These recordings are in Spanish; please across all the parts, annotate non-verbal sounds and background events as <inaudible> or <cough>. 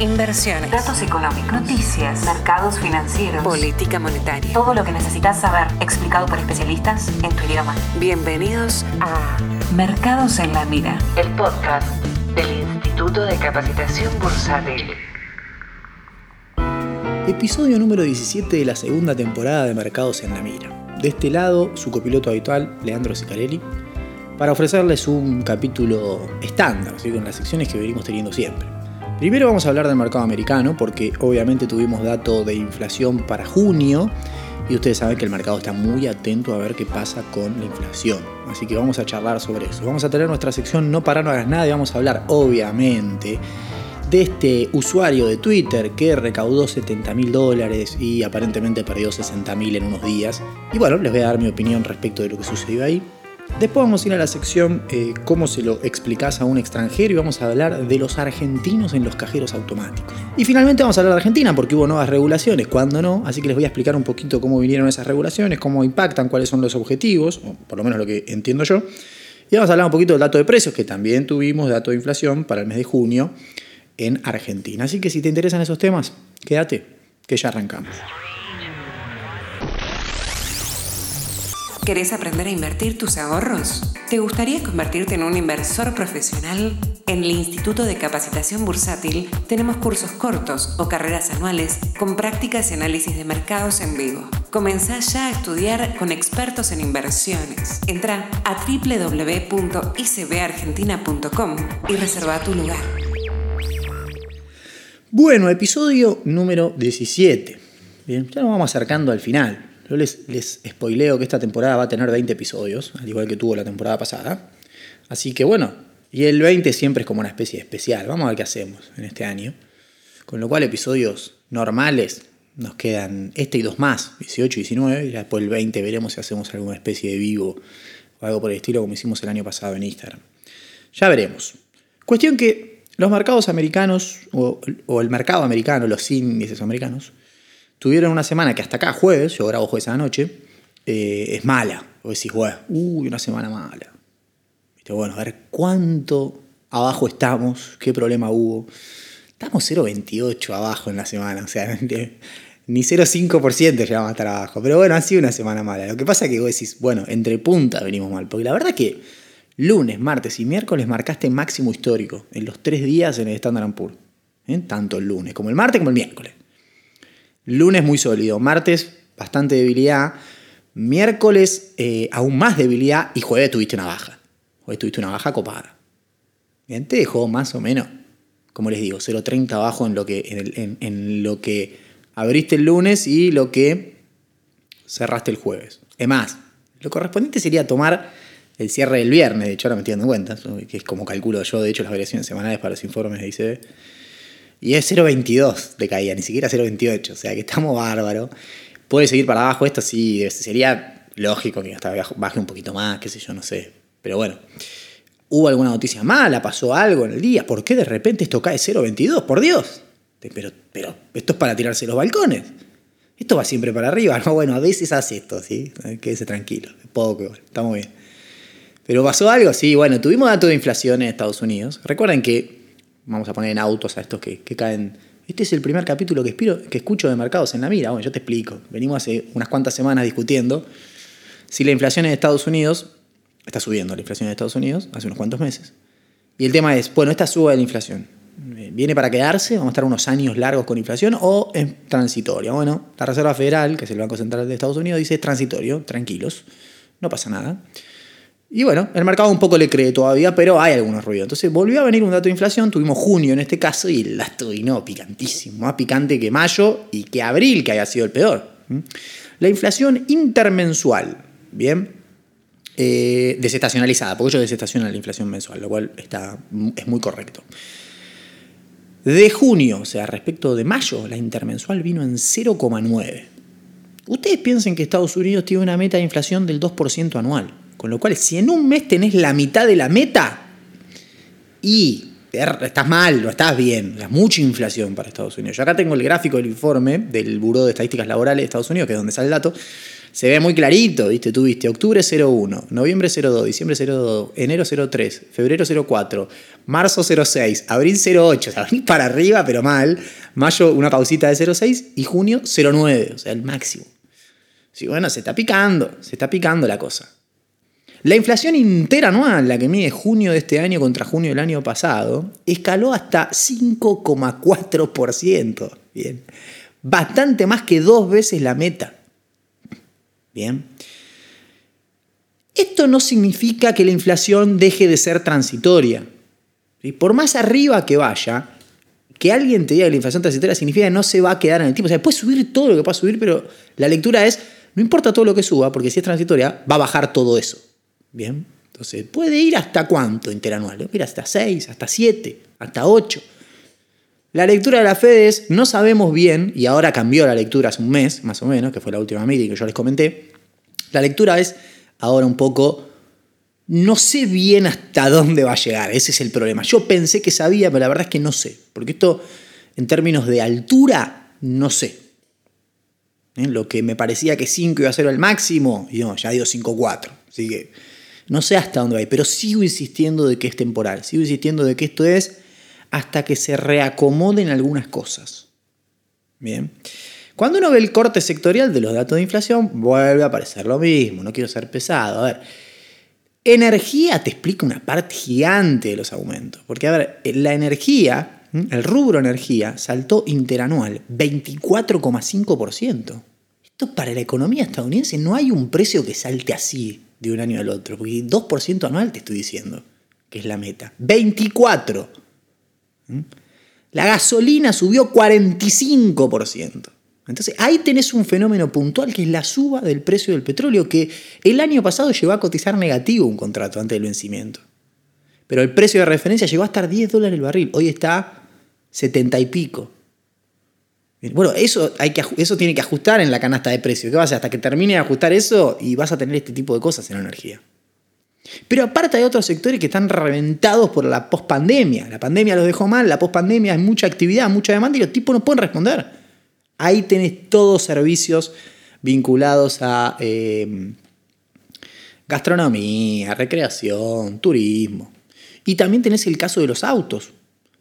inversiones, datos económicos, noticias, mercados financieros, política monetaria. Todo lo que necesitas saber explicado por especialistas en tu idioma. Bienvenidos a Mercados en la Mira, el podcast del Instituto de Capacitación Bursátil. Episodio número 17 de la segunda temporada de Mercados en la Mira. De este lado, su copiloto habitual, Leandro Sicarelli, para ofrecerles un capítulo estándar, con las secciones que venimos teniendo siempre. Primero vamos a hablar del mercado americano, porque obviamente tuvimos dato de inflación para junio, y ustedes saben que el mercado está muy atento a ver qué pasa con la inflación. Así que vamos a charlar sobre eso. Vamos a tener nuestra sección No para no hagas nada y vamos a hablar, obviamente, de este usuario de Twitter que recaudó 70 mil dólares y aparentemente perdió 60 mil en unos días. Y bueno, les voy a dar mi opinión respecto de lo que sucedió ahí. Después vamos a ir a la sección eh, cómo se lo explicas a un extranjero y vamos a hablar de los argentinos en los cajeros automáticos. Y finalmente vamos a hablar de Argentina porque hubo nuevas regulaciones, cuando no, así que les voy a explicar un poquito cómo vinieron esas regulaciones, cómo impactan, cuáles son los objetivos, o por lo menos lo que entiendo yo. Y vamos a hablar un poquito del dato de precios, que también tuvimos dato de inflación para el mes de junio en Argentina. Así que si te interesan esos temas, quédate, que ya arrancamos. ¿Querés aprender a invertir tus ahorros? ¿Te gustaría convertirte en un inversor profesional? En el Instituto de Capacitación Bursátil tenemos cursos cortos o carreras anuales con prácticas y análisis de mercados en vivo. Comenzá ya a estudiar con expertos en inversiones. Entra a www.icbargentina.com y reserva tu lugar. Bueno, episodio número 17. Bien, ya nos vamos acercando al final. Yo les, les spoileo que esta temporada va a tener 20 episodios, al igual que tuvo la temporada pasada. Así que bueno, y el 20 siempre es como una especie de especial. Vamos a ver qué hacemos en este año. Con lo cual, episodios normales nos quedan este y dos más, 18 y 19. Y después el 20 veremos si hacemos alguna especie de vivo o algo por el estilo, como hicimos el año pasado en Instagram. Ya veremos. Cuestión que los mercados americanos, o, o el mercado americano, los índices americanos, tuvieron una semana que hasta acá, jueves, yo grabo jueves a noche, eh, es mala. O decís, uy, una semana mala. ¿Viste? Bueno, a ver cuánto abajo estamos, qué problema hubo. Estamos 0,28 abajo en la semana, o sea, <laughs> ni 0,5% llegamos a estar abajo. Pero bueno, ha sido una semana mala. Lo que pasa es que vos decís, bueno, entre punta venimos mal. Porque la verdad que lunes, martes y miércoles marcaste máximo histórico en los tres días en el Standard Poor's. ¿eh? Tanto el lunes como el martes como el miércoles. Lunes muy sólido, martes bastante debilidad, miércoles eh, aún más debilidad y jueves tuviste una baja. Jueves tuviste una baja copada. Bien, te dejó más o menos, como les digo, 0.30 abajo en lo, que, en, lo que abriste el lunes y lo que cerraste el jueves. Es más, lo correspondiente sería tomar el cierre del viernes, de hecho ahora me estoy dando cuenta, que es como calculo yo, de hecho, las variaciones semanales para los informes de ICB. Y es 0.22 de caída, ni siquiera 0.28. O sea que estamos bárbaros. Puede seguir para abajo esto, sí, sería lógico que hasta baje un poquito más, qué sé yo, no sé. Pero bueno, hubo alguna noticia mala, pasó algo en el día. ¿Por qué de repente esto cae 0.22? Por Dios. Pero, pero esto es para tirarse los balcones. Esto va siempre para arriba. No, bueno, a veces hace esto, ¿sí? Quédese tranquilo. Poco, estamos bien. Pero pasó algo, sí, bueno, tuvimos datos de inflación en Estados Unidos. Recuerden que vamos a poner en autos a estos que, caen. Este es el primer capítulo que, que escucho de mercados en la mira. Bueno, yo te explico. Venimos hace unas cuantas semanas discutiendo si la inflación en Estados Unidos está subiendo, la inflación en Estados Unidos, hace unos cuantos meses. Y el tema es, bueno, esta suba de la inflación, ¿viene para quedarse? ¿Vamos a estar unos años largos con inflación o es transitoria? Bueno, la Reserva Federal, que es el Banco Central de Estados Unidos, dice transitorio, tranquilos, no pasa nada. Y bueno, el mercado un poco le cree todavía, pero hay algunos ruidos. Entonces volvió a venir un dato de inflación, tuvimos junio en este caso y el dato vino picantísimo, más picante que mayo y que abril, que haya sido el peor. La inflación intermensual, ¿bien? Eh, desestacionalizada, porque ellos desestacionan la inflación mensual, lo cual está, es muy correcto. De junio, o sea, respecto de mayo, la intermensual vino en 0,9. Ustedes piensen que Estados Unidos tiene una meta de inflación del 2% anual. Con lo cual, si en un mes tenés la mitad de la meta y estás mal, no estás bien, hay mucha inflación para Estados Unidos. Yo acá tengo el gráfico del informe del Buró de Estadísticas Laborales de Estados Unidos, que es donde sale el dato. se ve muy clarito, ¿viste? Tú viste octubre 01, noviembre 02, diciembre 02, enero 03, febrero 04, marzo 06, abril 08, o sea, para arriba, pero mal. Mayo una pausita de 06 y junio 09, o sea, el máximo. Sí, bueno, se está picando, se está picando la cosa. La inflación interanual, la que mide junio de este año contra junio del año pasado, escaló hasta 5,4%. Bien. Bastante más que dos veces la meta. Bien. Esto no significa que la inflación deje de ser transitoria. Por más arriba que vaya, que alguien te diga que la inflación transitoria significa que no se va a quedar en el tiempo. O sea, puede subir todo lo que pueda subir, pero la lectura es, no importa todo lo que suba, porque si es transitoria, va a bajar todo eso. Bien, entonces puede ir hasta cuánto interanual, ir hasta 6, hasta 7, hasta 8. La lectura de la Fed es, no sabemos bien, y ahora cambió la lectura hace un mes, más o menos, que fue la última meeting que yo les comenté. La lectura es ahora un poco, no sé bien hasta dónde va a llegar, ese es el problema. Yo pensé que sabía, pero la verdad es que no sé, porque esto en términos de altura, no sé. ¿Eh? Lo que me parecía que 5 iba a ser el máximo, y no, ya dio 5-4. Así que no sé hasta dónde va, pero sigo insistiendo de que es temporal, sigo insistiendo de que esto es hasta que se reacomoden algunas cosas. Bien. Cuando uno ve el corte sectorial de los datos de inflación, vuelve a aparecer lo mismo, no quiero ser pesado. A ver, energía te explica una parte gigante de los aumentos, porque a ver, la energía, el rubro energía, saltó interanual 24,5%. Esto para la economía estadounidense no hay un precio que salte así de un año al otro. Porque 2% anual te estoy diciendo, que es la meta. 24. ¿Mm? La gasolina subió 45%. Entonces ahí tenés un fenómeno puntual que es la suba del precio del petróleo, que el año pasado llegó a cotizar negativo un contrato antes del vencimiento. Pero el precio de referencia llegó a estar 10 dólares el barril, hoy está 70 y pico. Bueno, eso, hay que, eso tiene que ajustar en la canasta de precios. ¿Qué va a hacer? Hasta que termine de ajustar eso y vas a tener este tipo de cosas en la energía. Pero aparte hay otros sectores que están reventados por la pospandemia. La pandemia los dejó mal, la pospandemia hay mucha actividad, mucha demanda y los tipos no pueden responder. Ahí tenés todos servicios vinculados a eh, gastronomía, recreación, turismo. Y también tenés el caso de los autos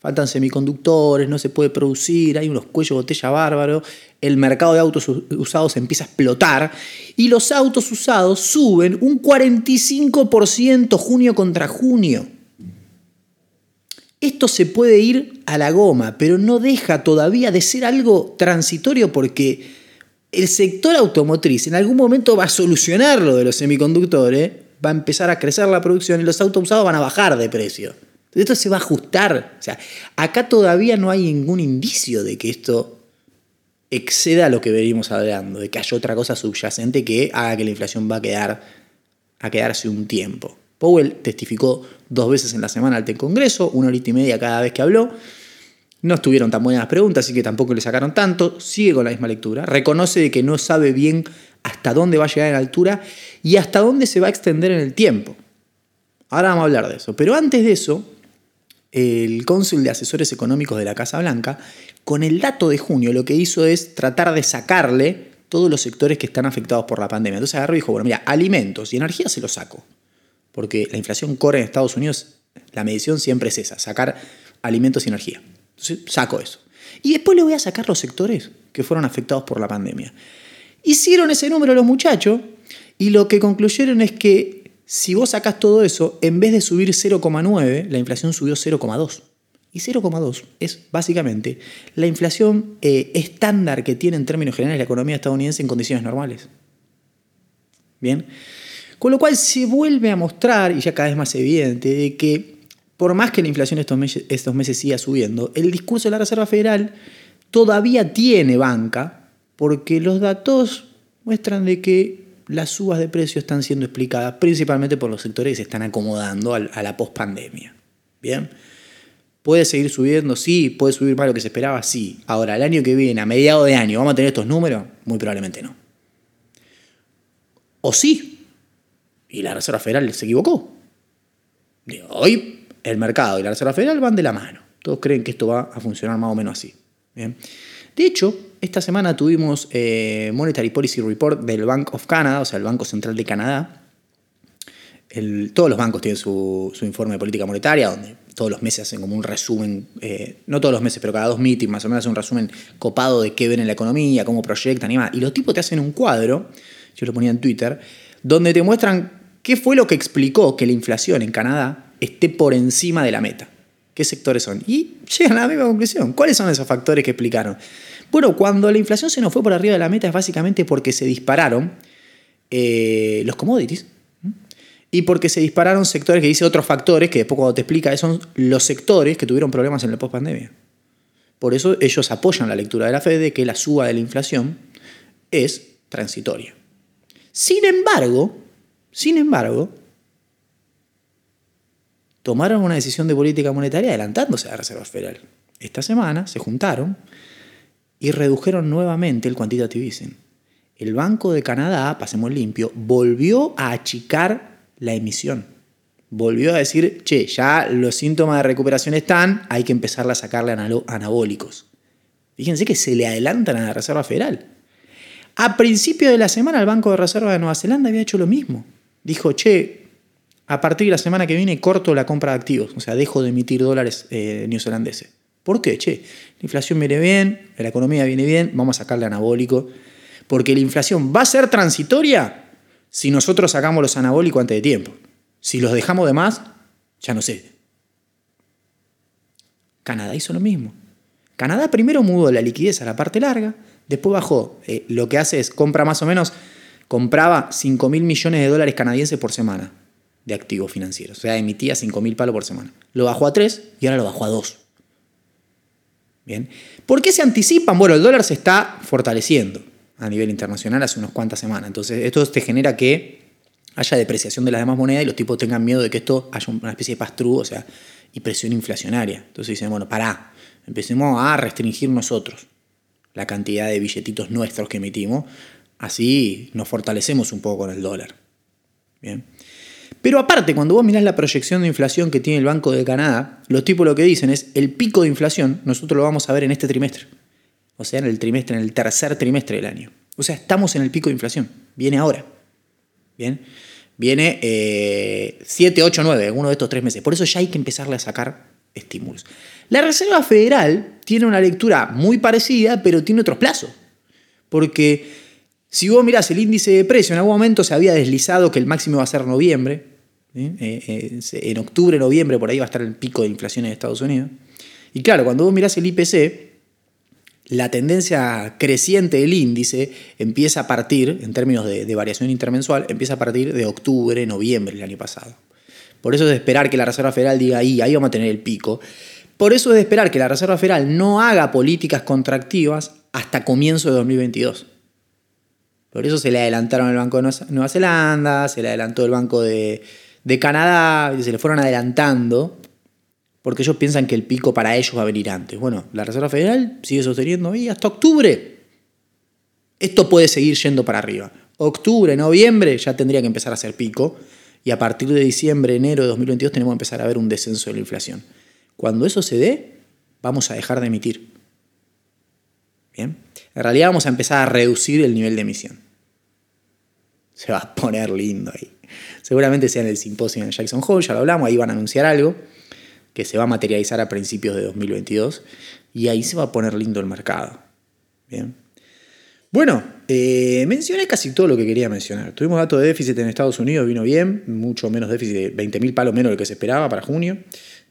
faltan semiconductores, no se puede producir, hay unos cuellos botella bárbaros, el mercado de autos usados empieza a explotar y los autos usados suben un 45% junio contra junio. Esto se puede ir a la goma, pero no deja todavía de ser algo transitorio porque el sector automotriz en algún momento va a solucionar lo de los semiconductores, va a empezar a crecer la producción y los autos usados van a bajar de precio. Esto se va a ajustar. O sea, acá todavía no hay ningún indicio de que esto exceda lo que venimos hablando, de que haya otra cosa subyacente que haga que la inflación va a quedar a quedarse un tiempo. Powell testificó dos veces en la semana ante el Congreso, una horita y media cada vez que habló. No estuvieron tan buenas las preguntas, así que tampoco le sacaron tanto. Sigue con la misma lectura. Reconoce que no sabe bien hasta dónde va a llegar en altura y hasta dónde se va a extender en el tiempo. Ahora vamos a hablar de eso. Pero antes de eso, el cónsul de asesores económicos de la Casa Blanca, con el dato de junio lo que hizo es tratar de sacarle todos los sectores que están afectados por la pandemia. Entonces agarró y dijo, bueno, mira, alimentos y energía se los saco. Porque la inflación corre en Estados Unidos, la medición siempre es esa, sacar alimentos y energía. Entonces saco eso. Y después le voy a sacar los sectores que fueron afectados por la pandemia. Hicieron ese número los muchachos y lo que concluyeron es que si vos sacás todo eso, en vez de subir 0,9, la inflación subió 0,2. Y 0,2 es básicamente la inflación eh, estándar que tiene en términos generales la economía estadounidense en condiciones normales. Bien. Con lo cual se vuelve a mostrar, y ya cada vez más evidente, de que por más que la inflación estos meses, estos meses siga subiendo, el discurso de la Reserva Federal todavía tiene banca, porque los datos muestran de que las subas de precios están siendo explicadas principalmente por los sectores que se están acomodando a la pospandemia. Bien. ¿Puede seguir subiendo? Sí. ¿Puede subir más lo que se esperaba? Sí. Ahora, el año que viene, a mediados de año, ¿vamos a tener estos números? Muy probablemente no. O sí. Y la Reserva Federal se equivocó. Hoy el mercado y la Reserva Federal van de la mano. Todos creen que esto va a funcionar más o menos así. Bien. De hecho, esta semana tuvimos eh, Monetary Policy Report del Bank of Canada, o sea, el Banco Central de Canadá. Todos los bancos tienen su, informe de política monetaria, donde todos los meses hacen como un resumen, eh, no todos los meses, pero cada dos meetings más o menos hacen un resumen copado de qué ven en la economía, cómo proyectan y demás. Y los tipos te hacen un cuadro, yo lo ponía en Twitter, donde te muestran qué fue lo que explicó que la inflación en Canadá esté por encima de la meta. ¿Qué sectores son? Y llegan a la misma conclusión. ¿Cuáles son esos factores que explicaron? Bueno, cuando la inflación se nos fue por arriba de la meta es básicamente porque se dispararon eh, los commodities y porque se dispararon sectores que dice otros factores que después cuando te explica son los sectores que tuvieron problemas en la pospandemia. Por eso ellos apoyan la lectura de la Fed de que la suba de la inflación es transitoria. Sin embargo, sin embargo, tomaron una decisión de política monetaria adelantándose a la Reserva Federal. Esta semana se juntaron y redujeron nuevamente el quantitative easing. El Banco de Canadá, pasemos limpio, volvió a achicar la emisión. Volvió a decir, che, ya los síntomas de recuperación están, hay que empezarle a sacarle anabólicos. Fíjense que se le adelantan a la Reserva Federal. A principio de la semana el Banco de Reserva de Nueva Zelanda había hecho lo mismo. Dijo, che, a partir de la semana que viene corto la compra de activos, o sea, dejo de emitir dólares eh, neozelandeses. ¿Por qué? Che, la inflación viene bien, la economía viene bien, vamos a sacarle anabólico. Porque la inflación va a ser transitoria si nosotros sacamos los anabólicos antes de tiempo. Si los dejamos de más, ya no sé. Canadá hizo lo mismo. Canadá primero mudó la liquidez a la parte larga, después bajó. Eh, lo que hace es compra más o menos, compraba 5 mil millones de dólares canadienses por semana de activos financieros. O sea, emitía 5 mil palos por semana. Lo bajó a 3 y ahora lo bajó a 2. Bien. ¿Por qué se anticipan? Bueno, el dólar se está fortaleciendo a nivel internacional hace unas cuantas semanas. Entonces, esto te genera que haya depreciación de las demás monedas y los tipos tengan miedo de que esto haya una especie de pastrú, o sea, y presión inflacionaria. Entonces dicen, bueno, pará, empecemos a restringir nosotros la cantidad de billetitos nuestros que emitimos, así nos fortalecemos un poco con el dólar. Bien. Pero aparte, cuando vos mirás la proyección de inflación que tiene el Banco de Canadá, los tipos lo que dicen es, el pico de inflación nosotros lo vamos a ver en este trimestre. O sea, en el trimestre, en el tercer trimestre del año. O sea, estamos en el pico de inflación. Viene ahora. Bien. Viene eh, 7, 8, 9, uno de estos tres meses. Por eso ya hay que empezarle a sacar estímulos. La Reserva Federal tiene una lectura muy parecida, pero tiene otros plazos. Porque si vos mirás el índice de precio, en algún momento se había deslizado que el máximo va a ser noviembre. Eh, eh, en octubre, noviembre, por ahí va a estar el pico de inflación en Estados Unidos. Y claro, cuando vos mirás el IPC, la tendencia creciente del índice empieza a partir, en términos de, de, variación intermensual, empieza a partir de octubre, noviembre del año pasado. Por eso es de esperar que la Reserva Federal diga ahí, ahí vamos a tener el pico. Por eso es de esperar que la Reserva Federal no haga políticas contractivas hasta comienzo de 2022. Por eso se le adelantaron el Banco de Nueva Zelanda, se le adelantó el Banco de, de Canadá, se le fueron adelantando porque ellos piensan que el pico para ellos va a venir antes. Bueno, la Reserva Federal sigue sosteniendo ahí hasta octubre. Esto puede seguir yendo para arriba. Octubre, noviembre ya tendría que empezar a hacer pico y a partir de diciembre, enero de 2022 tenemos que empezar a ver un descenso de la inflación. Cuando eso se dé, vamos a dejar de emitir. Bien. En realidad vamos a empezar a reducir el nivel de emisión. Se va a poner lindo ahí. Seguramente sea en el simposio en Jackson Hole, ya lo hablamos, ahí van a anunciar algo que se va a materializar a principios de 2022 y ahí se va a poner lindo el mercado. Bien. Bueno, eh, mencioné casi todo lo que quería mencionar. Tuvimos datos de déficit en Estados Unidos, vino bien, mucho menos déficit, de 20.000 palos menos de lo que se esperaba para junio.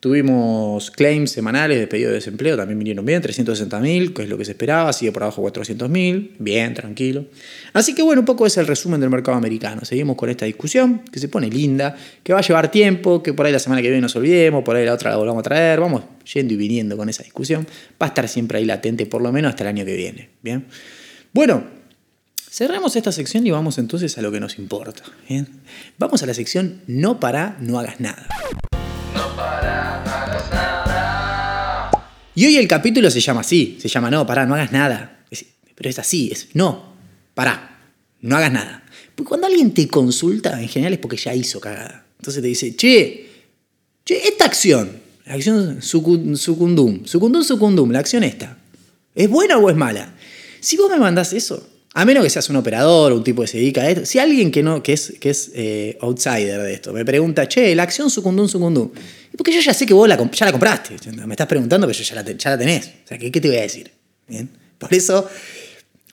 Tuvimos claims semanales de pedido de desempleo, también vinieron bien, 360.000, que es lo que se esperaba, sigue por abajo 400.000, bien, tranquilo. Así que bueno, un poco es el resumen del mercado americano. Seguimos con esta discusión, que se pone linda, que va a llevar tiempo, que por ahí la semana que viene nos olvidemos, por ahí la otra la volvamos a traer, vamos yendo y viniendo con esa discusión. Va a estar siempre ahí latente, por lo menos hasta el año que viene. Bien. Bueno, cerramos esta sección y vamos entonces a lo que nos importa. Vamos a la sección No para, no hagas nada. Y hoy el capítulo se llama así, se llama No, para, no hagas nada. Pero es así, es no, para, no hagas nada. Porque cuando alguien te consulta, en general es porque ya hizo cagada. Entonces te dice, che, che, esta acción, la acción sucu- sucundum, sucundum, sucundum, la acción esta, ¿es buena o es mala? Si vos me mandás eso, a menos que seas un operador o un tipo que se dedica a esto, si alguien que, no, que es, que es eh, outsider de esto me pregunta, che, la acción sucundum sucundum, porque yo ya sé que vos la, ya la compraste, me estás preguntando, pero ya la, tenés. O sea, ¿qué, te voy a decir? Por eso,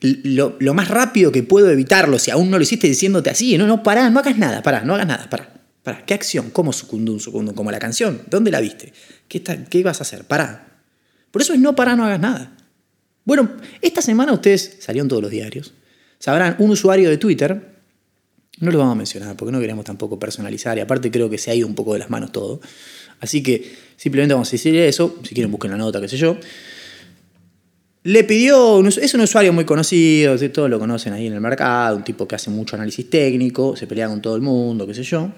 lo, más rápido que puedo evitarlo, si aún no lo hiciste diciéndote así, no, no, pará, no hagas nada, pará, no hagas nada, pará. Pará, ¿qué acción? ¿Cómo sucundum sucundum? ¿Como la canción? ¿Dónde la viste? ¿Qué, está- ¿Qué vas a hacer? Pará. Por eso es no pará, no hagas nada. Bueno, esta semana ustedes salieron todos los diarios. Sabrán, un usuario de Twitter, no lo vamos a mencionar porque no queremos tampoco personalizar y aparte creo que se ha ido un poco de las manos todo. Así que simplemente vamos a decir eso, si quieren busquen la nota, qué sé yo. Le pidió, es un usuario muy conocido, todos lo conocen ahí en el mercado, un tipo que hace mucho análisis técnico, se pelea con todo el mundo, qué sé yo.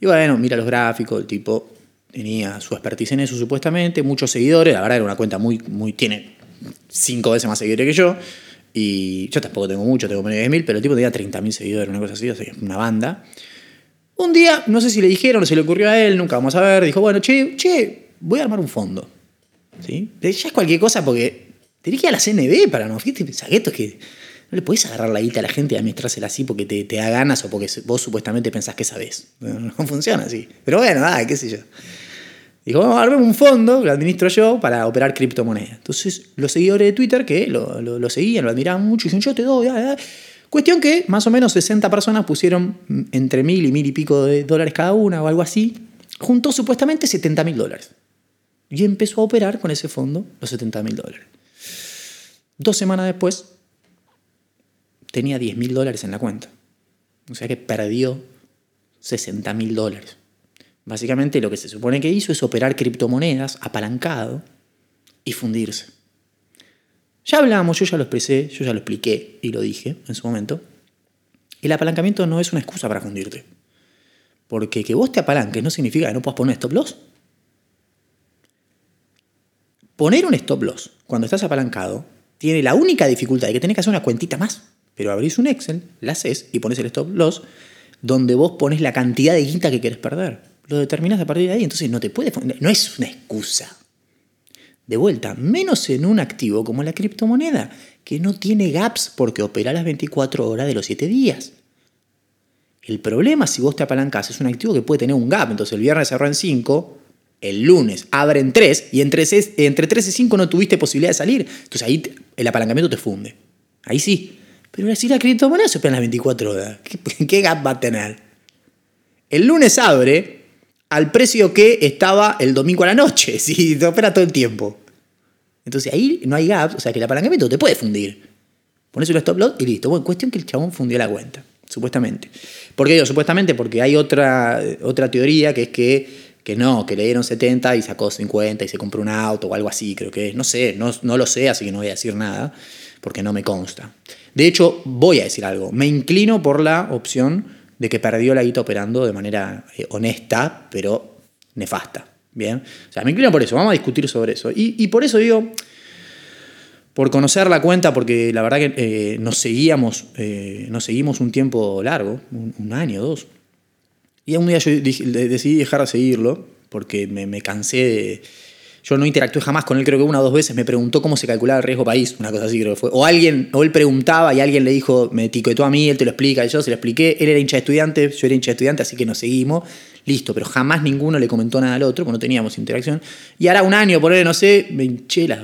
Y bueno, mira los gráficos, el tipo tenía su expertise en eso supuestamente, muchos seguidores, la verdad era una cuenta muy, muy, tiene cinco veces más seguidores que yo. Y yo tampoco tengo mucho, tengo menos de 10.000, pero el tipo tenía 30.000 seguidores, una cosa así, o sea, una banda. Un día, no sé si le dijeron se le ocurrió a él, nunca vamos a ver, dijo, bueno, che, che, voy a armar un fondo. ¿Sí? Ya es cualquier cosa porque tenés que ir a la CNB para no. Fíjate, pensá que no le podés agarrar la guita a la gente y administrársela así porque te, te da ganas o porque vos supuestamente pensás que sabés. No, no funciona así. Pero bueno, nada, qué sé yo. Dijo, vamos a un fondo, lo administro yo, para operar criptomonedas. Entonces, los seguidores de Twitter que lo, lo- seguían, lo admiraban mucho, dicen, yo te doy. Cuestión que más o menos 60 personas pusieron entre mil y mil y pico de dólares cada una o algo así. Juntó supuestamente 70 mil dólares. Y empezó a operar con ese fondo los 70 mil dólares. Dos semanas después, tenía 10 mil dólares en la cuenta. O sea que perdió 60 mil dólares. Básicamente lo que se supone que hizo es operar criptomonedas apalancado y fundirse. Ya hablamos, yo ya lo expresé, yo ya lo expliqué y lo dije en su momento. El apalancamiento no es una excusa para fundirte. Porque que vos te apalanques no significa que no puedas poner stop loss. Poner un stop loss cuando estás apalancado tiene la única dificultad de que tenés que hacer una cuentita más. Pero abrís un Excel, la haces y pones el stop loss donde vos pones la cantidad de guita que querés perder. Lo determinás a partir de ahí, entonces no te puede. No es una excusa. De vuelta, menos en un activo como la criptomoneda, que no tiene gaps porque opera las 24 horas de los 7 días. El problema si vos te apalancás es un activo que puede tener un gap. Entonces el viernes cerró en 5, el lunes abre en 3 y entre, entre 3 y 5 no tuviste posibilidad de salir. Entonces ahí el apalancamiento te funde. Ahí sí. Pero si la criptomoneda se opera las 24 horas, ¿qué, <laughs> qué gap va a tener? El lunes abre al precio que estaba el domingo a la noche, <laughs> si te opera todo el tiempo. Entonces ahí no hay gaps, o sea que el apalancamiento te puede fundir. Pones un stop loss y listo. Bueno, cuestión que el chabón fundió la cuenta, supuestamente. ¿Por qué digo supuestamente? Porque hay otra, otra teoría que es que, que no, que le dieron 70 y sacó 50 y se compró un auto o algo así, creo que es. No sé, no, no lo sé, así que no voy a decir nada, porque no me consta. De hecho, voy a decir algo. Me inclino por la opción de que perdió la guita operando de manera eh, honesta, pero nefasta. Bien. O sea, me inclino por eso. Vamos a discutir sobre eso. Y, y por eso digo, por conocer la cuenta, porque la verdad que eh, nos seguíamos, eh, nos seguimos un tiempo largo, un, un año, dos. Y un día yo decidí dejar de seguirlo, porque me, me cansé de... Yo no interactué jamás con él, creo que una o dos veces me preguntó cómo se calculaba el riesgo país, una cosa así creo que fue. O alguien, o él preguntaba y alguien le dijo, me etiquetó a mí, él te lo explica, y yo se lo expliqué, él era hincha de estudiante, yo era hincha de estudiante, así que nos seguimos, listo, pero jamás ninguno le comentó nada al otro, porque no teníamos interacción. Y ahora un año, por él, no sé, me hinché las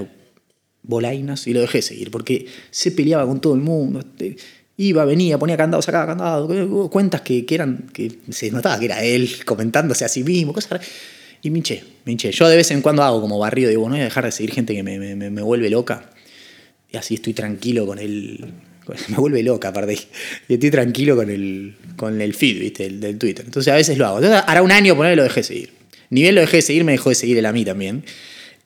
bolainas y lo dejé seguir, porque se peleaba con todo el mundo. este, Iba, venía, ponía candado, sacaba candado, cuentas que, que eran, que se notaba que era él comentándose a sí mismo, cosas. Y me hinché, me hinché. Yo de vez en cuando hago como barrido, digo, no voy a dejar de seguir gente que me, vuelve loca. Y así estoy tranquilo con el. <laughs> Me vuelve loca, aparte. Y estoy tranquilo con el, con el feed, ¿viste? El, del Twitter. Entonces a veces lo hago. Entonces, hará un año ponerle lo dejé de seguir. Ni bien lo dejé de seguir, me dejó de seguir él a mí también.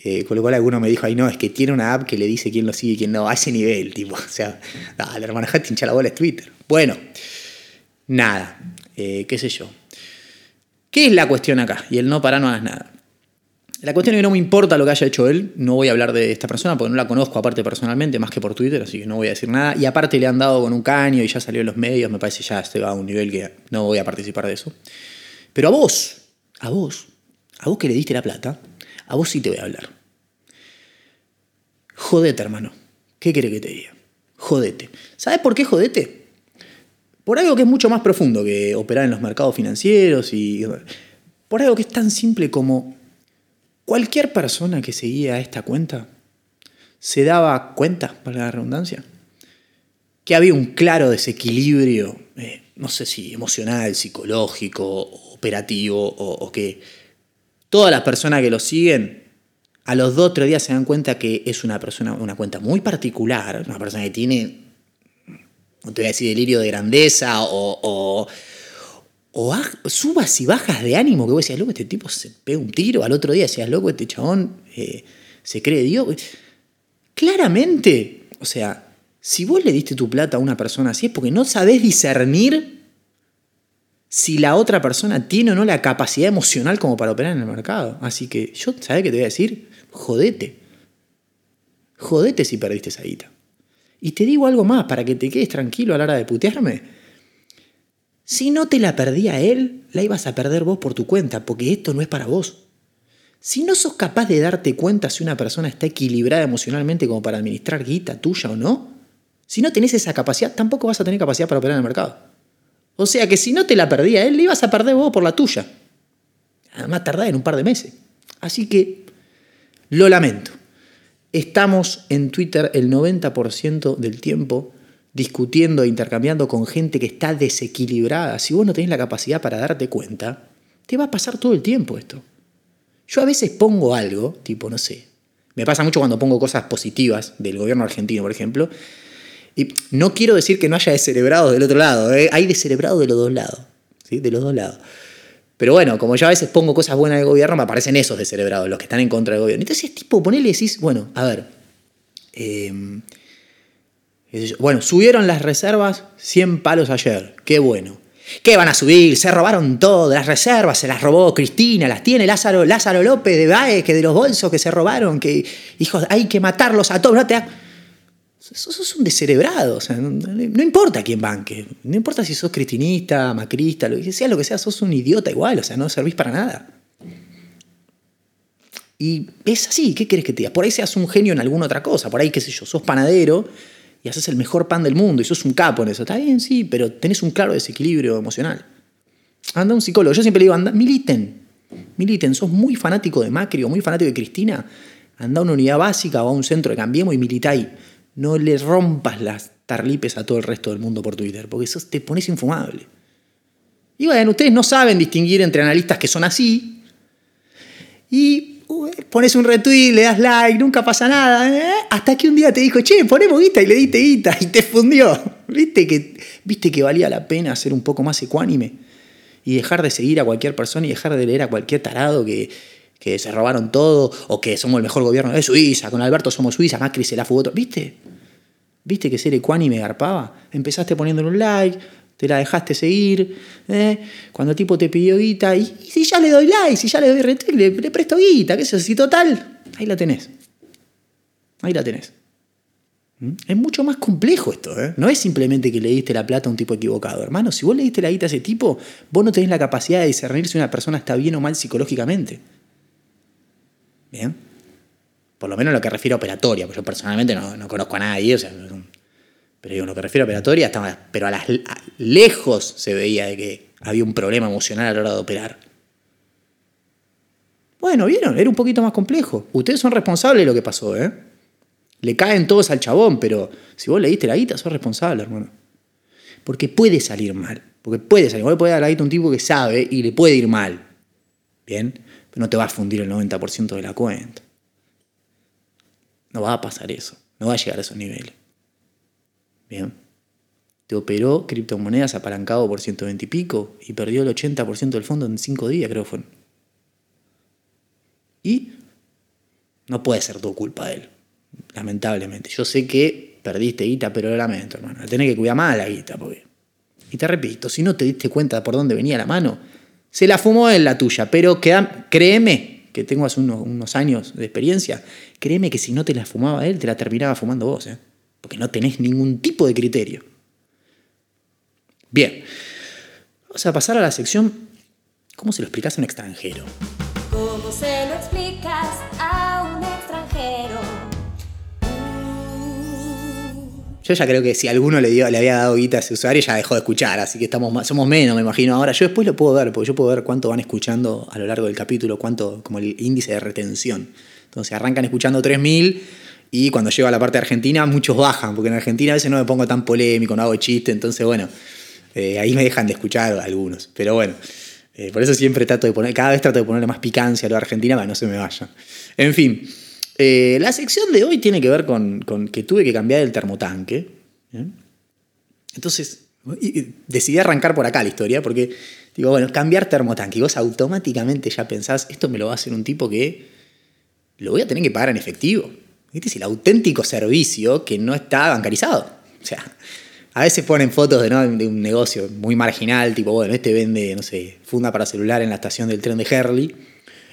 Eh, con lo cual alguno me dijo, ay no, es que tiene una app que le dice quién lo sigue y quién no. A ese nivel, tipo. <laughs> O sea, dale, hermano, dejate hinchar la bola es Twitter. Bueno, nada. Eh, ¿Qué sé yo? ¿Qué es la cuestión acá? Y el no para no hagas nada. La cuestión es que no me importa lo que haya hecho él, no voy a hablar de esta persona porque no la conozco aparte personalmente, más que por Twitter, así que no voy a decir nada. Y aparte le han dado con un caño y ya salió en los medios, me parece ya estoy a un nivel que no voy a participar de eso. Pero a vos, a vos, a vos que le diste la plata, a vos sí te voy a hablar. Jodete, hermano. ¿Qué querés que te diga? jodete. ¿Sabes por qué jodete? Por algo que es mucho más profundo que operar en los mercados financieros y por algo que es tan simple como cualquier persona que seguía esta cuenta se daba cuenta, para la redundancia, que había un claro desequilibrio, eh, no sé si emocional, psicológico, operativo, o, o que todas las personas que lo siguen a los dos o tres días se dan cuenta que es una persona, una cuenta muy particular, una persona que tiene, no te voy a decir delirio de grandeza o, o, subas y bajas de ánimo, que vos decías, loco, este tipo se pega un tiro, al otro día decías, loco, este chabón eh, se cree Dios. Claramente, o sea, si vos le diste tu plata a una persona así es porque no sabés discernir si la otra persona tiene o no la capacidad emocional como para operar en el mercado. Así que yo, ¿sabés qué te voy a decir? Jodete. Jodete si perdiste esa guita. Y te digo algo más para que te quedes tranquilo a la hora de putearme. Si no te la perdía él, la ibas a perder vos por tu cuenta, porque esto no es para vos. Si no sos capaz de darte cuenta si una persona está equilibrada emocionalmente como para administrar guita tuya o no, si no tenés esa capacidad, tampoco vas a tener capacidad para operar en el mercado. O sea que si no te la perdía él, le ibas a perder vos por la tuya. Además, tardás en un par de meses. Así que lo lamento. Estamos en Twitter el 90% del tiempo discutiendo e intercambiando con gente que está desequilibrada. Si vos no tenés la capacidad para darte cuenta, te va a pasar todo el tiempo esto. Yo a veces pongo algo, tipo, no sé, me pasa mucho cuando pongo cosas positivas del gobierno argentino, por ejemplo, y no quiero decir que no haya descerebrados del otro lado, ¿eh? hay descerebrados de los dos lados, ¿sí? de los dos lados. Pero bueno, como yo a veces pongo cosas buenas del gobierno, me aparecen esos descerebrados, los que están en contra del gobierno. Entonces, tipo, ponele y decís, bueno, a ver, yo, bueno, subieron las reservas 100 palos ayer, qué bueno. ¿Qué van a subir? Se robaron todo, las reservas, se las robó Cristina, las tiene Lázaro, Lázaro López de Baez, que de los bolsos que se robaron, que, hijos, hay que matarlos a todos. No te Sos, un descerebrado, o sea, no, importa quién banque, no importa si sos cristinista, macrista, lo que sea, lo que sea, sos un idiota igual, o sea, no servís para nada. Y es así, ¿qué querés que te diga? Por ahí seas un genio en alguna otra cosa, por ahí, qué sé yo, sos panadero y haces el mejor pan del mundo y sos un capo en eso. Está bien, sí, pero tenés un claro desequilibrio emocional. Anda un psicólogo, yo siempre le digo, anda, militen, militen, sos muy fanático de Macri o muy fanático de Cristina, anda a una unidad básica o a un centro de cambiemos y milita ahí. No le rompas las tarlipes a todo el resto del mundo por Twitter, porque eso te pones infumable. Y bueno, ustedes no saben distinguir entre analistas que son así y uh, pones un retweet, le das like, nunca pasa nada, ¿eh? hasta que un día te dijo, che, ponemos guita y le diste guita y te fundió. ¿Viste que, ¿Viste que valía la pena ser un poco más ecuánime? Y dejar de seguir a cualquier persona y dejar de leer a cualquier tarado que, que se robaron todo o que somos el mejor gobierno de Suiza, con Alberto somos Suiza, Macri se la fugó otro. ¿Viste? ¿Viste que ser ecuánime garpaba? Empezaste poniéndole un like, te la dejaste seguir, ¿eh? cuando el tipo te pidió guita, y, si ya le doy like, si ya le doy retweet, le, le presto guita, qué sé yo, si total, ahí la tenés. Ahí la tenés. ¿Mm? Es mucho más complejo esto, ¿eh? No es simplemente que le diste la plata a un tipo equivocado, hermano. Si vos le diste la guita a ese tipo, vos no tenés la capacidad de discernir si una persona está bien o mal psicológicamente. ¿Bien? Por lo menos en lo que refiere a operatoria, porque yo personalmente no, no conozco a nadie, o sea, pero digo, lo que refiere a operatoria, estaba, pero a las lejos se veía de que había un problema emocional a la hora de operar. Bueno, vieron, era un poquito más complejo. Ustedes son responsables de lo que pasó, ¿eh? Le caen todos al chabón, pero si vos le diste la guita, sos responsable, hermano. Porque puede salir mal. Porque puede salir. Le podés dar la guita a un tipo que sabe y le puede ir mal. ¿Bien? Pero no te va a fundir el 90% de la cuenta. No va a pasar eso. No va a llegar a esos niveles. Bien. Te operó criptomonedas apalancado por 120 y pico y perdió el 80% del fondo en 5 días, creo que fueron. Y no puede ser tu culpa de él. Lamentablemente. Yo sé que perdiste guita, pero lo lamento, hermano. Tenés que cuidar más la guita, porque. Y te repito, si no te diste cuenta por dónde venía la mano, se la fumó en la tuya. Pero créeme, que tengo hace unos, unos años de experiencia, créeme que si no te la fumaba él, te la terminaba fumando vos, ¿eh? Porque no tenés ningún tipo de criterio. Bien. Vamos a pasar a la sección. ¿Cómo se lo explicas a un extranjero? Yo ya creo que si alguno le, había dado guita a ese usuario, ya dejó de escuchar, así que estamos somos menos, me imagino. Ahora, yo después lo puedo ver, porque yo puedo ver cuánto van escuchando a lo largo del capítulo, cuánto, como el índice de retención. Entonces arrancan escuchando 3.000 y cuando llego a la parte de Argentina, muchos bajan, porque en Argentina a veces no me pongo tan polémico, no hago chiste, entonces bueno, eh, ahí me dejan de escuchar algunos. Pero bueno, eh, por eso siempre trato de poner, cada vez trato de ponerle más picancia a lo de Argentina para que no se me vaya. En fin, eh, la sección de hoy tiene que ver con, que tuve que cambiar el termotanque. Entonces, decidí arrancar por acá la historia, porque digo, bueno, cambiar termotanque. Y vos automáticamente ya pensás, esto me lo va a hacer un tipo que lo voy a tener que pagar en efectivo. Este es el auténtico servicio que no está bancarizado. O sea, a veces ponen fotos de, ¿no? de un negocio muy marginal, tipo, bueno, este vende, no sé, funda para celular en la estación del tren de Herley.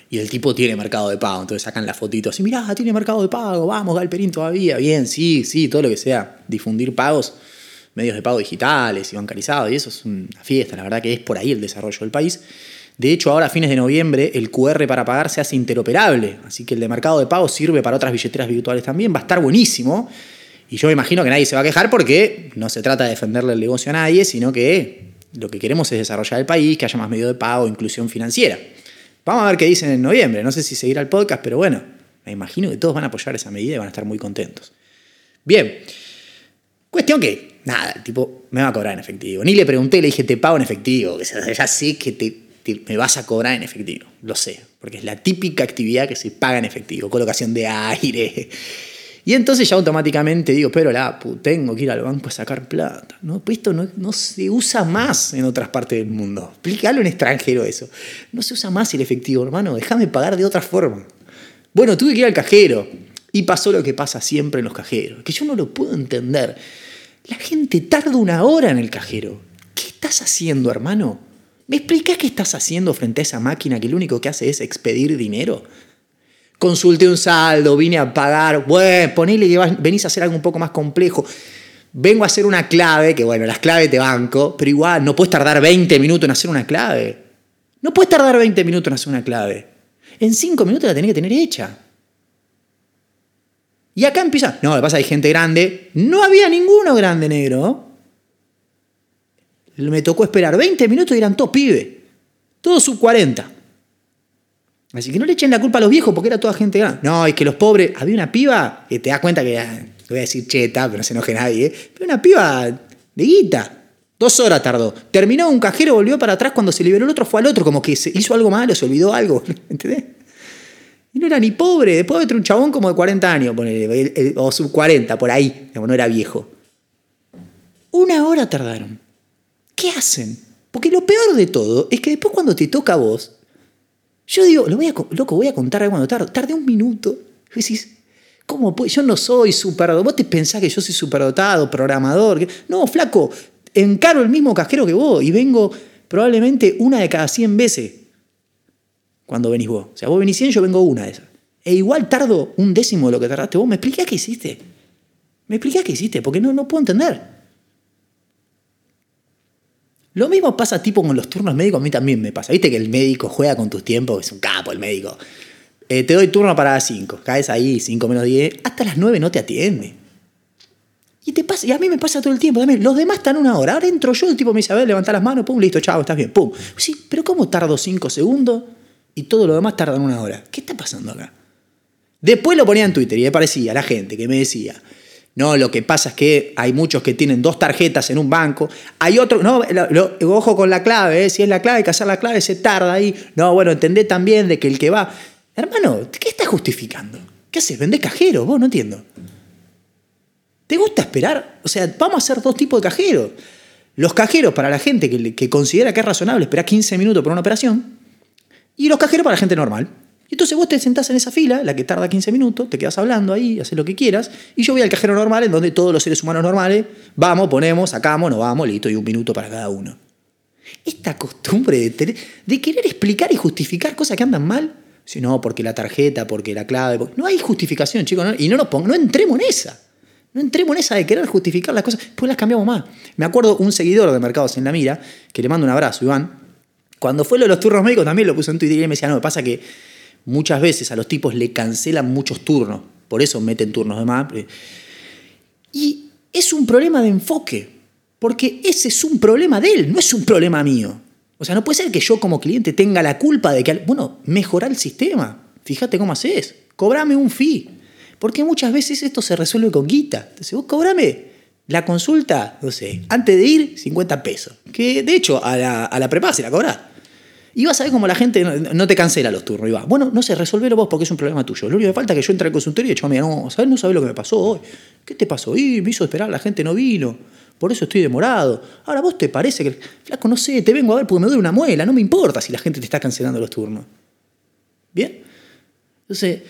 Y el tipo tiene mercado de pago, entonces sacan la fotito así, mirá, tiene mercado de pago, vamos, Galperín todavía, bien, sí, sí, todo lo que sea, difundir pagos, medios de pago digitales y bancarizados, y eso es una fiesta, la verdad que es por ahí el desarrollo del país. De hecho, ahora a fines de noviembre el QR para pagar se hace interoperable, así que el de mercado de pago sirve para otras billeteras virtuales también, va a estar buenísimo. Y yo me imagino que nadie se va a quejar porque no se trata de defenderle el negocio a nadie, sino que lo que queremos es desarrollar el país, que haya más medios de pago, inclusión financiera. Vamos a ver qué dicen en noviembre. No sé si seguirá el podcast, pero bueno, me imagino que todos van a apoyar esa medida y van a estar muy contentos. Bien. Cuestión que, nada, el tipo me va a cobrar en efectivo. Ni le pregunté, le dije, te pago en efectivo. Ya sé que te- me vas a cobrar en efectivo. Lo sé, porque es la típica actividad que se paga en efectivo. Colocación de aire. Y entonces ya automáticamente digo, pero la tengo que ir al banco a sacar plata. ¿no? Esto no, no se usa más en otras partes del mundo. Explícalo en extranjero eso. No se usa más el efectivo, hermano. Déjame pagar de otra forma. Bueno, tuve que ir al cajero. Y pasó lo que pasa siempre en los cajeros. Que yo no lo puedo entender. La gente tarda una hora en el cajero. ¿Qué estás haciendo, hermano? ¿Me explicás qué estás haciendo frente a esa máquina que lo único que hace es expedir dinero? Consulté un saldo, vine a pagar, bueno, ponele venís a hacer algo un poco más complejo. Vengo a hacer una clave, que bueno, las claves te banco, pero igual no puedes tardar 20 minutos en hacer una clave. No puedes tardar 20 minutos en hacer una clave. En 5 minutos la tenés que tener hecha. Y acá empieza. No, lo pasa hay gente grande. No había ninguno grande negro. Me tocó esperar 20 minutos y eran todos pibes. Todos sub 40. Así que no le echen la culpa a los viejos porque era toda gente grande. No, es que los pobres. Había una piba que te das cuenta que. ah, voy a decir cheta, pero no se enoje nadie. ¿eh? Pero una piba de guita. Dos horas tardó. Terminó un cajero, volvió para atrás. Cuando se liberó el otro, fue al otro. Como que se hizo algo malo, se olvidó algo. <laughs> ¿Entendés? Y no era ni pobre. Después otro un chabón como de 40 años, ponele, el- el- o sub 40, por ahí. No era viejo. Una hora tardaron. ¿Qué hacen? Porque lo peor de todo es que después cuando te toca a vos, yo digo, lo voy a, co- loco, voy a contar cuando tardo. Tardé un minuto. Y ¿cómo puede? Yo no soy superdotado. Vos te pensás que yo soy superdotado, programador. No, flaco, encaro el mismo cajero que vos y vengo probablemente una de cada 100 veces cuando venís vos. O sea, vos venís 100, yo vengo una de esas. E igual tardo un décimo de lo que tardaste vos. ¿Me explicás qué hiciste? ¿Me explicás qué hiciste? Porque no, no puedo entender. Lo mismo pasa tipo con los turnos médicos, a mí también me pasa. Viste que el médico juega con tus tiempos, es un capo el médico. Eh, te doy turno para las 5, caes ahí 5 menos 10, hasta las 9 no te atiende. Y, te pasa, y a mí me pasa todo el tiempo. Los demás están una hora. Ahora entro yo, el tipo me dice, a ver, levanta las manos, pum, listo, chao, estás bien, pum. Sí, pero ¿cómo tardo 5 segundos y todo lo demás tardan una hora? ¿Qué está pasando acá? Después lo ponía en Twitter y me parecía la gente que me decía, no, lo que pasa es que hay muchos que tienen dos tarjetas en un banco, hay otros, no, ojo con la clave, ¿eh? si es la clave, hay que hacer la clave, se tarda ahí. No, bueno, entendé también de que el que va... Hermano, ¿qué estás justificando? ¿Qué haces? ¿Vendés cajero? Vos no entiendo. ¿Te gusta esperar? O sea, vamos a hacer dos tipos de cajeros. Los cajeros para la gente que, que considera que es razonable esperar 15 minutos por una operación y los cajeros para la gente normal. Y entonces vos te sentás en esa fila, la que tarda 15 minutos, te quedas hablando ahí, haces lo que quieras, y yo voy al cajero normal, en donde todos los seres humanos normales, vamos, ponemos, sacamos, nos vamos, listo, y un minuto para cada uno. Esta costumbre de, querer explicar y justificar cosas que andan mal, si no, porque la tarjeta, porque la clave, no hay justificación, chicos, y no, nos pong- no entremos en esa. No entremos en esa de querer justificar las cosas, pues las cambiamos más. Me acuerdo un seguidor de Mercados en la Mira, que le mando un abrazo, Iván, cuando fue lo de los turnos médicos también lo puso en Twitter y me decía, no, pasa que muchas veces a los tipos le cancelan muchos turnos, por eso meten turnos de más. Y es un problema de enfoque, porque ese es un problema de él, no es un problema mío. O sea, no puede ser que yo como cliente tenga la culpa de que, bueno, mejorar el sistema. Fíjate cómo haces, cobrame un fee. Porque muchas veces esto se resuelve con guita. Entonces, vos cobrame la consulta, no sé, antes de ir, 50 pesos. Que de hecho, a la, a la prepaga se la cobrás. Y vas a ver cómo la gente no, te cancela los turnos. Y va, bueno, no sé, resolverlo vos porque es un problema tuyo. Lo único que falta es que yo entre al consultorio y yo, mira, no, ¿sabes? No sabes lo que me pasó hoy. ¿Qué te pasó? Y me hizo esperar, la gente no vino. Por eso estoy demorado. Ahora, ¿vos te parece que, flaco, no sé, te vengo a ver porque me duele una muela? No me importa si la gente te está cancelando los turnos. ¿Bien? Entonces,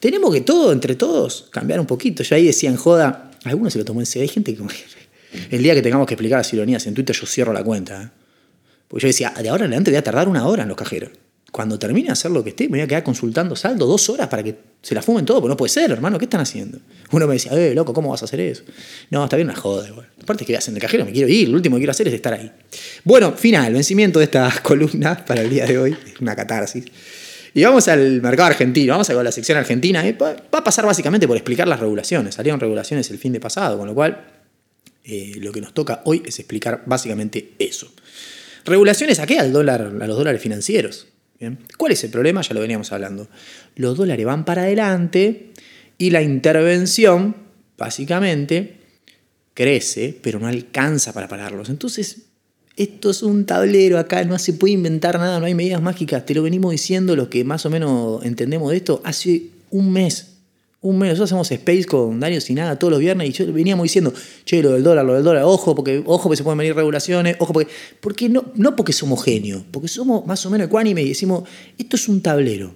tenemos que todo, entre todos, cambiar un poquito. Yo ahí decía en joda, algunos se lo tomó en serio. Hay gente que. El día que tengamos que explicar las ironías en Twitter, yo cierro la cuenta. ¿eh? Yo decía, de ahora en adelante voy a tardar una hora en los cajeros. Cuando termine de hacer lo que esté, me voy a quedar consultando saldo dos horas para que se la fumen todo, porque no puede ser, hermano, ¿qué están haciendo? Uno me decía, eh, loco, ¿cómo vas a hacer eso? No, está bien una joda, igual. Aparte, que hacen de cajero? Me quiero ir, lo último que quiero hacer es estar ahí. Bueno, final, vencimiento de esta <laughs> columna para el día de hoy, una catarsis. Y vamos al mercado argentino, vamos a la sección argentina. ¿eh? Va a pasar básicamente por explicar las regulaciones. Salieron regulaciones el fin de pasado, con lo cual eh, lo que nos toca hoy es explicar básicamente eso. ¿Regulaciones a qué? Al dólar, a los dólares financieros. ¿bien? ¿Cuál es el problema? Ya lo veníamos hablando. Los dólares van para adelante y la intervención, básicamente, crece, pero no alcanza para pararlos. Entonces, esto es un tablero acá, no se puede inventar nada, no hay medidas mágicas. Te lo venimos diciendo los que más o menos entendemos de esto hace un mes. Un mes. Nosotros hacemos Space con Dario Sinaga todos los viernes y yo veníamos diciendo, che, lo del dólar, lo del dólar, ojo, porque, ojo, porque se pueden venir regulaciones, ojo, porque. porque no, no porque somos genios, porque somos más o menos ecuánime y decimos, esto es un tablero.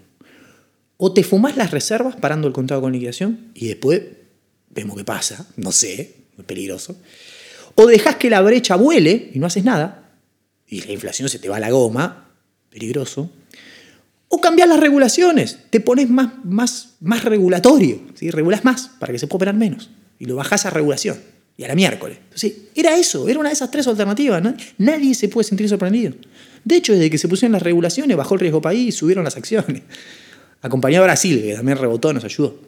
O te fumás las reservas parando el contrato con liquidación y después vemos qué pasa, no sé, muy peligroso. O dejás que la brecha vuele y no haces nada, y la inflación se te va a la goma, peligroso. O cambias las regulaciones, te pones más, más, más regulatorio, ¿sí? regulás más para que se pueda operar menos, y lo bajás a regulación, y a la miércoles. Entonces, era eso, era una de esas tres alternativas, nadie se puede sentir sorprendido. De hecho, desde que se pusieron las regulaciones, bajó el riesgo país, subieron las acciones. <laughs> Acompañó a Brasil, que también rebotó, nos ayudó.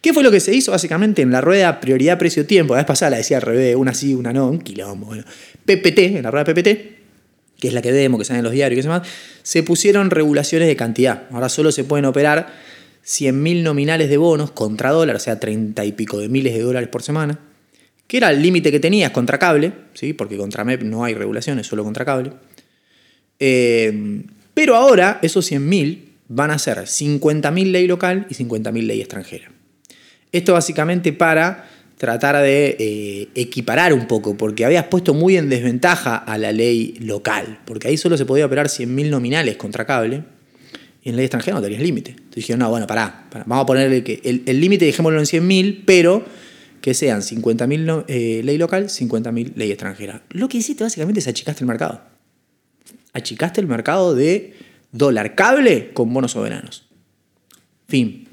¿Qué fue lo que se hizo básicamente en la rueda prioridad precio-tiempo? La vez pasada la decía al revés, una sí, una no, un quilombo. Bueno. PPT, en la rueda PPT, que es la que vemos, que sale en los diarios y qué más, se pusieron regulaciones de cantidad. Ahora solo se pueden operar 100.000 nominales de bonos contra dólar, o sea, 30 y pico de miles de dólares por semana, que era el límite que tenías contra cable, ¿sí? porque contra MEP no hay regulaciones, solo contra cable. Eh, pero ahora esos 100.000 van a ser 50.000 ley local y 50.000 ley extranjera. Esto básicamente para tratar de eh, equiparar un poco, porque habías puesto muy en desventaja a la ley local, porque ahí solo se podía operar 100.000 nominales contra cable, y en ley extranjera no tenías límite. Entonces dijeron, no, bueno, pará, vamos a ponerle el límite dejémoslo en 100.000, pero que sean 50.000 no- eh, ley local, 50.000 ley extranjera. Lo que hiciste básicamente es achicaste el mercado. Achicaste el mercado de dólar cable con bonos soberanos. Fin.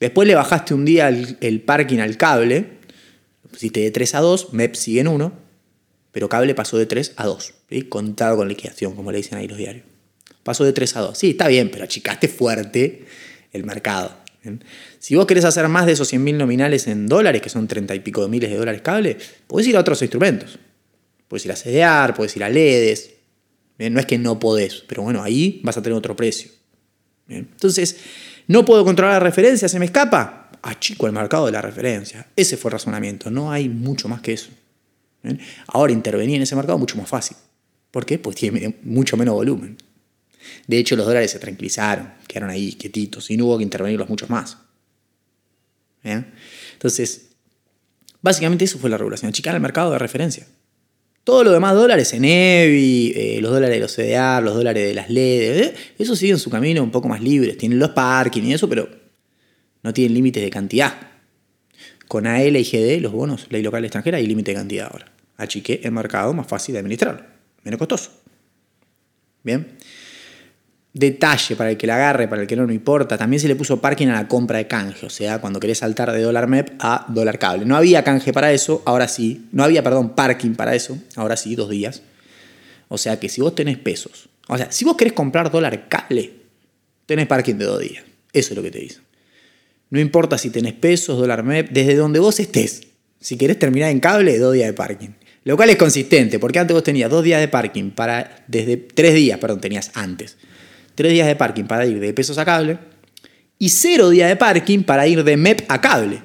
Después le bajaste un día el, parking al cable, pusiste de 3 a 2, MEP sigue en 1, pero cable pasó de 3 a 2, ¿sí? contado con liquidación, como le dicen ahí los diarios. Pasó de 3 a 2. Sí, está bien, pero achicaste fuerte el mercado. Si vos querés hacer más de esos 100.000 nominales en dólares, que son 30 y pico de miles de dólares cable, podés ir a otros instrumentos. Podés ir a CDR, podés ir a LEDs. ¿bien? No es que no podés, pero bueno, ahí vas a tener otro precio. Bien. Entonces, no puedo controlar la referencia, se me escapa. Achico el mercado de la referencia. Ese fue el razonamiento. No hay mucho más que eso. Ahora intervenir en ese mercado mucho más fácil. ¿Por qué? Pues tiene mucho menos volumen. De hecho, los dólares se tranquilizaron, quedaron ahí quietitos y no hubo que intervenirlos muchos más. Entonces, básicamente eso fue la regulación, achicar el mercado de referencia. Todo lo demás, dólares en EBI, eh, los dólares de los CDR, los dólares de las LED, eh, eso sigue en su camino un poco más libres. Tienen los parking y eso, pero no tienen límites de cantidad. Con AL y GD, los bonos, ley local extranjera, hay límite de cantidad ahora. Achiqué el mercado más fácil de administrarlo, menos costoso. Bien. Detalle para el que la agarre, para el que no, no importa. También se le puso parking a la compra de canje. O sea, cuando querés saltar de dólar MEP a dólar cable. No había canje para eso, ahora sí. No había, perdón, parking para eso, ahora sí, dos días. O sea que si vos tenés pesos. O sea, si vos querés comprar dólar cable, tenés parking de dos días. Eso es lo que te dicen. No importa si tenés pesos, dólar MEP, desde donde vos estés. Si querés terminar en cable, dos días de parking. Lo cual es consistente, porque antes vos tenías dos días de parking para. Desde. Tres días, perdón, tenías antes. Tres días de parking para ir de pesos a cable. Y cero días de parking para ir de MEP a cable.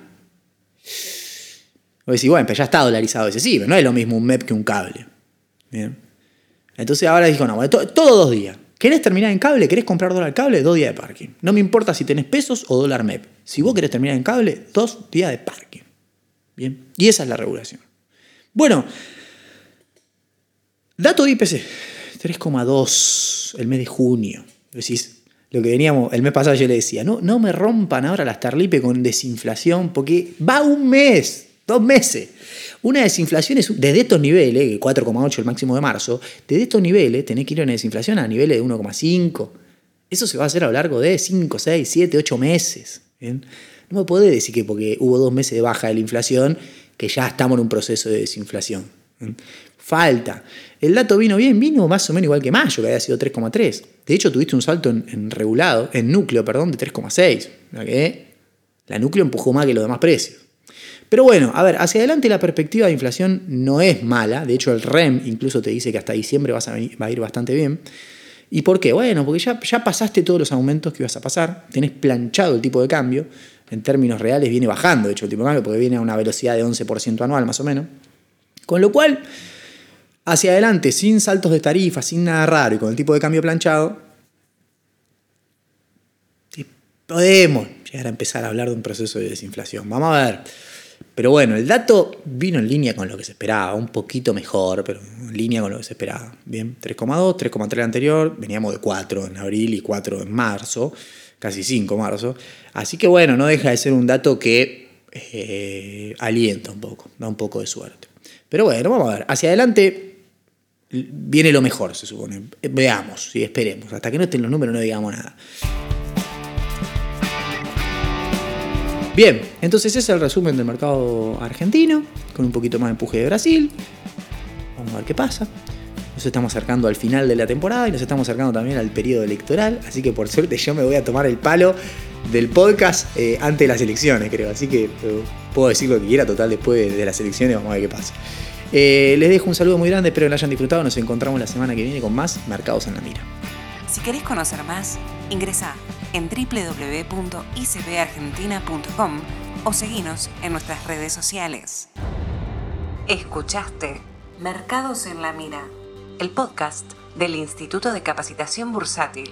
Vos decís, bueno, pero ya está dolarizado ese, sí, pero no es lo mismo un MEP que un cable. Bien. Entonces ahora dijo, no, bueno, to- todo dos días. ¿Querés terminar en cable? ¿Querés comprar dólar cable? Dos días de parking. No me importa si tenés pesos o dólar MEP. Si vos querés terminar en cable, dos días de parking. Bien. Y esa es la regulación. Bueno, dato de IPC, 3,2 el mes de junio. Decís, lo que veníamos, el mes pasado yo le decía, no, no me rompan ahora las tarlipe con desinflación, porque va un mes, dos meses. Una desinflación es, desde estos niveles, que 4,8 el máximo de marzo, desde estos niveles tenés que ir a una desinflación a niveles de 1,5. Eso se va a hacer a lo largo de 5, 6, 7, 8 meses. No me podés decir que porque hubo dos meses de baja de la inflación, que ya estamos en un proceso de desinflación. Falta. El dato vino bien, vino más o menos igual que mayo, que había sido 3,3. De hecho, tuviste un salto en, en regulado, en núcleo, perdón, de 3,6. La que la núcleo empujó más que los demás precios. Pero bueno, a ver, hacia adelante la perspectiva de inflación no es mala. De hecho, el REM incluso te dice que hasta diciembre va a ir bastante bien. ¿Y por qué? Bueno, porque ya, ya pasaste todos los aumentos que ibas a pasar, tenés planchado el tipo de cambio, en términos reales viene bajando, de hecho, el tipo de cambio, porque viene a una velocidad de 11% anual más o menos. Con lo cual, hacia adelante, sin saltos de tarifa, sin nada raro y con el tipo de cambio planchado, podemos llegar a empezar a hablar de un proceso de desinflación. Vamos a ver. Pero bueno, el dato vino en línea con lo que se esperaba, un poquito mejor, pero en línea con lo que se esperaba. Bien, 3,2, 3,3 el anterior, veníamos de 4 en abril y 4 en marzo, casi 5 marzo. Así que bueno, no deja de ser un dato que eh, alienta un poco, da un poco de suerte. Pero bueno, vamos a ver, hacia adelante viene lo mejor, se supone. Veamos, sí, esperemos. Hasta que no estén los números no digamos nada. Bien, entonces ese es el resumen del mercado argentino, con un poquito más de empuje de Brasil. Vamos a ver qué pasa. Nos estamos acercando al final de la temporada y nos estamos acercando también al periodo electoral, así que por suerte yo me voy a tomar el palo del podcast eh, antes de las elecciones, creo. Así que eh, puedo decir lo que quiera, total, después de, las elecciones vamos a ver qué pasa. Eh, les dejo un saludo muy grande, espero que lo hayan disfrutado. Nos encontramos la semana que viene con más Mercados en la Mira. Si querés conocer más, ingresa en www.icbargentina.com o seguinos en nuestras redes sociales. Escuchaste Mercados en la Mira, el podcast del Instituto de Capacitación Bursátil.